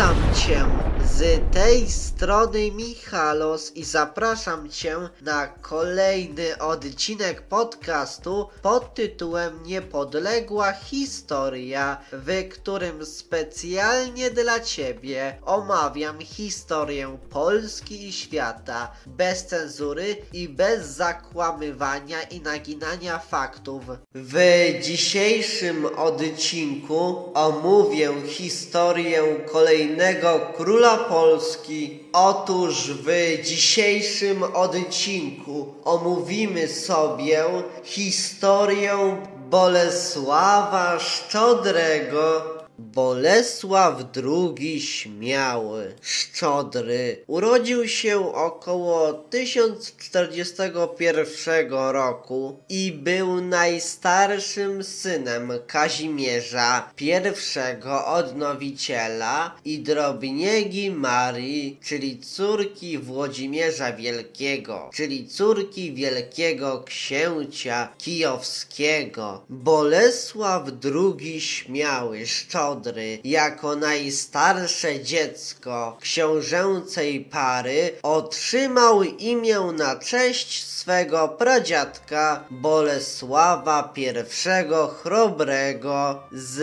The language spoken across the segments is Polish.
Witam Cię z tej strony Michalos i zapraszam Cię na kolejny odcinek podcastu pod tytułem Niepodległa Historia, w którym specjalnie dla Ciebie omawiam historię Polski i świata bez cenzury i bez zakłamywania i naginania faktów. W dzisiejszym odcinku omówię historię kolejnego króla Polski. Otóż w dzisiejszym odcinku omówimy sobie historię Bolesława Szczodrego. Bolesław II Śmiały, Szczodry, urodził się około 1041 roku i był najstarszym synem Kazimierza I Odnowiciela i drobniegi Marii, czyli córki Włodzimierza Wielkiego, czyli córki wielkiego księcia kijowskiego. Bolesław II Śmiały, Szczodry, jako najstarsze dziecko książęcej pary otrzymał imię na cześć swego pradziadka Bolesława I Chrobrego. Z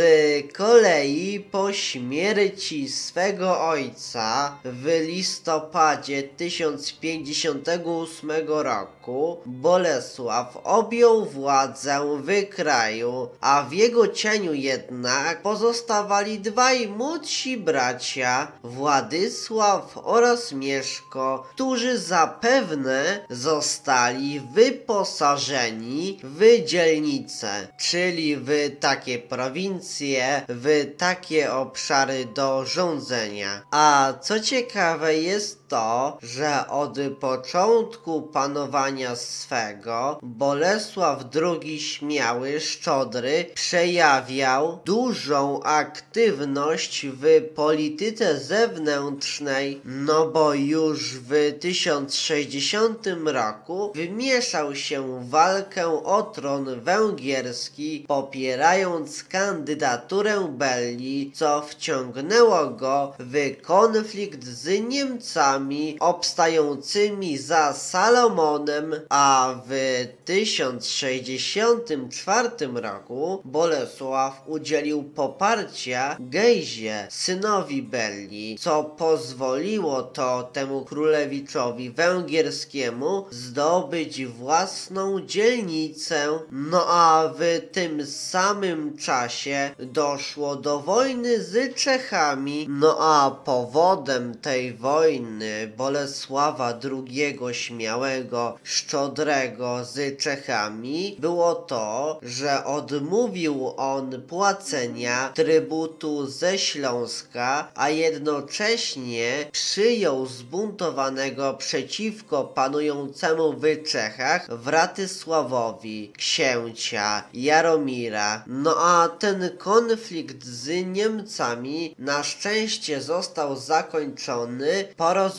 kolei po śmierci swego ojca w listopadzie 1058 roku Bolesław objął władzę w kraju, a w jego cieniu jednak pozostawali dwaj młodsi bracia Władysław oraz Mieszko, którzy zapewne zostali wyposażeni w dzielnice, czyli w takie prowincje, w takie obszary do rządzenia. A co ciekawe jest to, że od początku panowania swego Bolesław II Śmiały Szczodry przejawiał dużą aktywność w polityce zewnętrznej, no bo już w 1060 roku wmieszał się w walkę o tron węgierski, popierając kandydaturę Belli, co wciągnęło go w konflikt z Niemcami obstającymi za Salomonem, a w 1064 roku Bolesław udzielił poparcia Gejzie, synowi Belli, co pozwoliło to temu królewiczowi węgierskiemu zdobyć własną dzielnicę, no a w tym samym czasie doszło do wojny z Czechami, no a powodem tej wojny Bolesława II Śmiałego Szczodrego z Czechami było to, że odmówił on płacenia trybutu ze Śląska, a jednocześnie przyjął zbuntowanego przeciwko panującemu w Czechach Wratysławowi, księcia Jaromira. No a ten konflikt z Niemcami na szczęście został zakończony porozumieniem,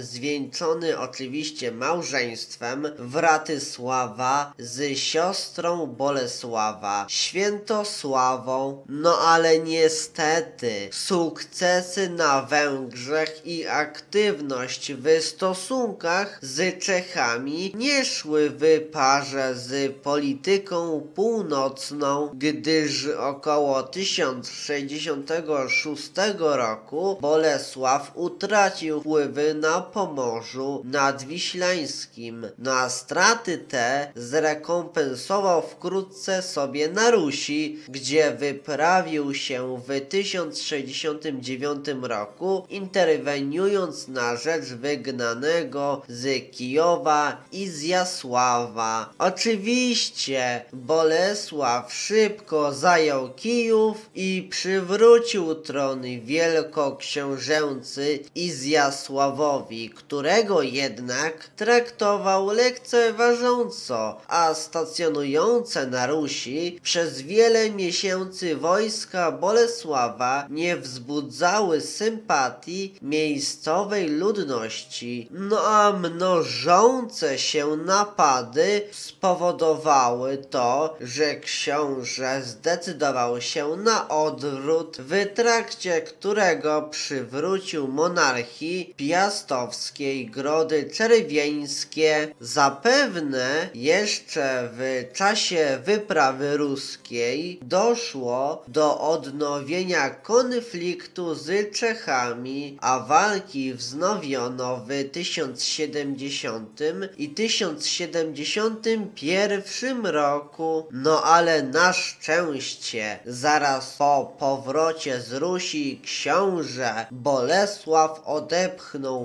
zwieńczony oczywiście małżeństwem Wratysława z siostrą Bolesława, Świętosławą. No ale niestety sukcesy na Węgrzech i aktywność w stosunkach z Czechami nie szły w parze z polityką północną, gdyż około 1066 roku Bolesław utracił wpływy na Pomorzu nadwiślańskim. Na straty te zrekompensował wkrótce sobie na Rusi, gdzie wyprawił się w 1069 roku, interweniując na rzecz wygnanego z Kijowa i z Jasława. Oczywiście Bolesław szybko zajął Kijów i przywrócił tron wielkoksiążęcy Izjasławowi, którego jednak traktował lekceważąco, a stacjonujące na Rusi przez wiele miesięcy wojska Bolesława nie wzbudzały sympatii miejscowej ludności, no a mnożące się napady spowodowały to, że książę zdecydował się na odwrót, w trakcie którego przywrócił monarchii piastowskiej grody czerwieńskie. Zapewne jeszcze w czasie wyprawy ruskiej doszło do odnowienia konfliktu z Czechami, a walki wznowiono w 1070 i 1071 roku. No ale na szczęście zaraz po powrocie z Rusi książę Bolesław odepchnął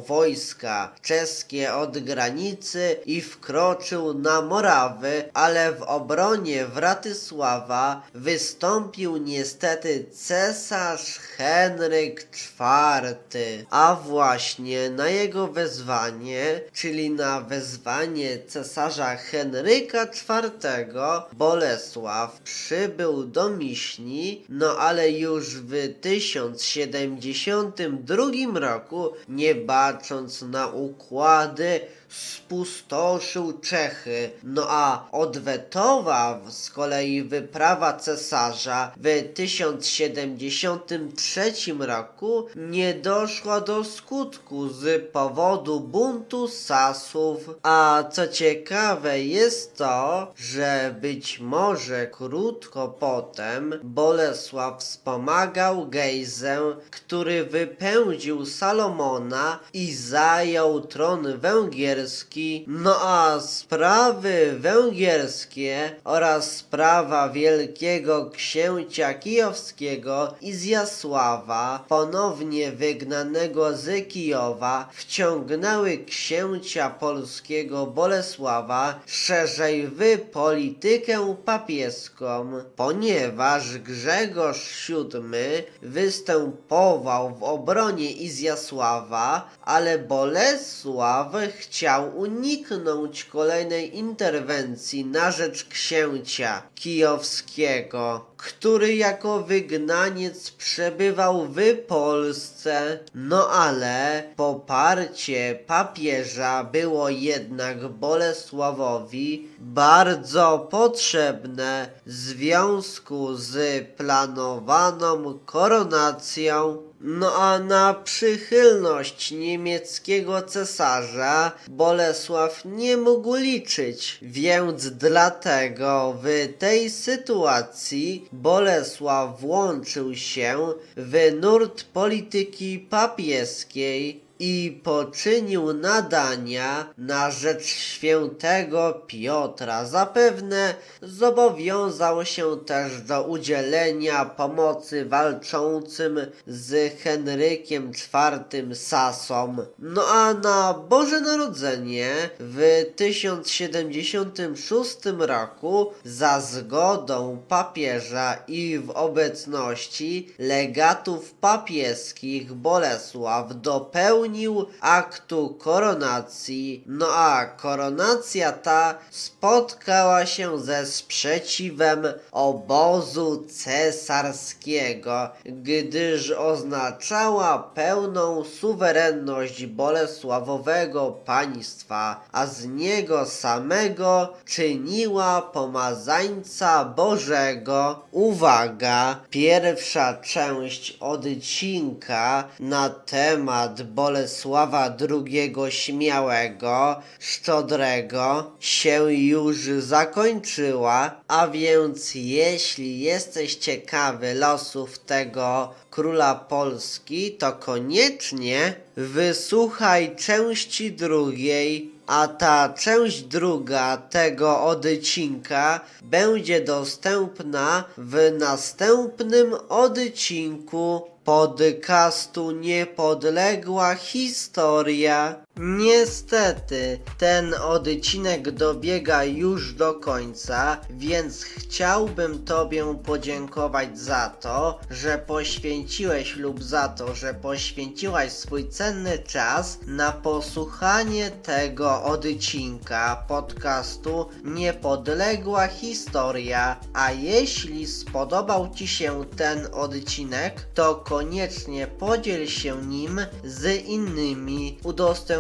wojska czeskie od granicy i wkroczył na Morawy, ale w obronie Wratysława wystąpił niestety cesarz Henryk IV, a właśnie na jego wezwanie, czyli na wezwanie cesarza Henryka IV, Bolesław przybył do Miśni, no ale już w 1072 roku, nie bacząc na układy, spustoszył Czechy. No a odwetowa z kolei wyprawa cesarza w 1073 roku nie doszła do skutku z powodu buntu Sasów. A co ciekawe jest to, że być może krótko potem Bolesław wspomagał Gejzę, który wypędził Salomona i zajął tron no a sprawy węgierskie oraz sprawa wielkiego księcia kijowskiego Izjasława, ponownie wygnanego z Kijowa, wciągnęły księcia polskiego Bolesława szerzej w politykę papieską, ponieważ Grzegorz VII występował w obronie Izjasława, ale Bolesław chciał chciał uniknąć kolejnej interwencji na rzecz księcia kijowskiego, który jako wygnaniec przebywał w Polsce. No ale poparcie papieża było jednak Bolesławowi bardzo potrzebne w związku z planowaną koronacją no a na przychylność niemieckiego cesarza Bolesław nie mógł liczyć, więc dlatego w tej sytuacji Bolesław włączył się w nurt polityki papieskiej i poczynił nadania na rzecz świętego Piotra. Zapewne zobowiązał się też do udzielenia pomocy walczącym z Henrykiem IV Sasom. No a na Boże Narodzenie w 1076 roku za zgodą papieża i w obecności legatów papieskich Bolesław dopełnił aktu koronacji, no a koronacja ta spotkała się ze sprzeciwem obozu cesarskiego, gdyż oznaczała pełną suwerenność Bolesławowego państwa, a z niego samego czyniła pomazańca Bożego. Uwaga! Pierwsza część odcinka na temat Bolesława Bolesława II Śmiałego, Szczodrego się już zakończyła, a więc jeśli jesteś ciekawy losów tego króla Polski, to koniecznie wysłuchaj części drugiej a ta część druga tego odcinka będzie dostępna w następnym odcinku podcastu Niepodległa Historia. Niestety, ten odcinek dobiega już do końca, więc chciałbym Tobie podziękować za to, że poświęciłeś lub za to, że poświęciłaś swój cenny czas na posłuchanie tego odcinka podcastu Niepodległa Historia. A jeśli spodobał Ci się ten odcinek, to koniecznie podziel się nim z innymi,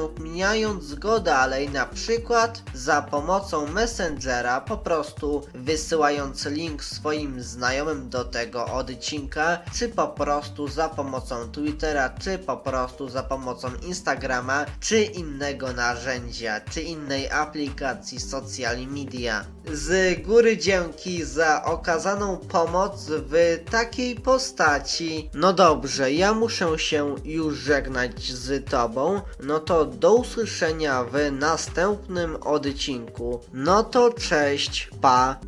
udostępniając go dalej, na przykład za pomocą Messengera, po prostu wysyłając link swoim znajomym do tego odcinka, czy po prostu za pomocą Twittera, czy po prostu za pomocą Instagrama, czy innego narzędzia, czy innej aplikacji social media. Z góry dzięki za okazaną pomoc w takiej postaci. No dobrze, ja muszę się już żegnać z Tobą. No to do usłyszenia w następnym odcinku. No to cześć, pa.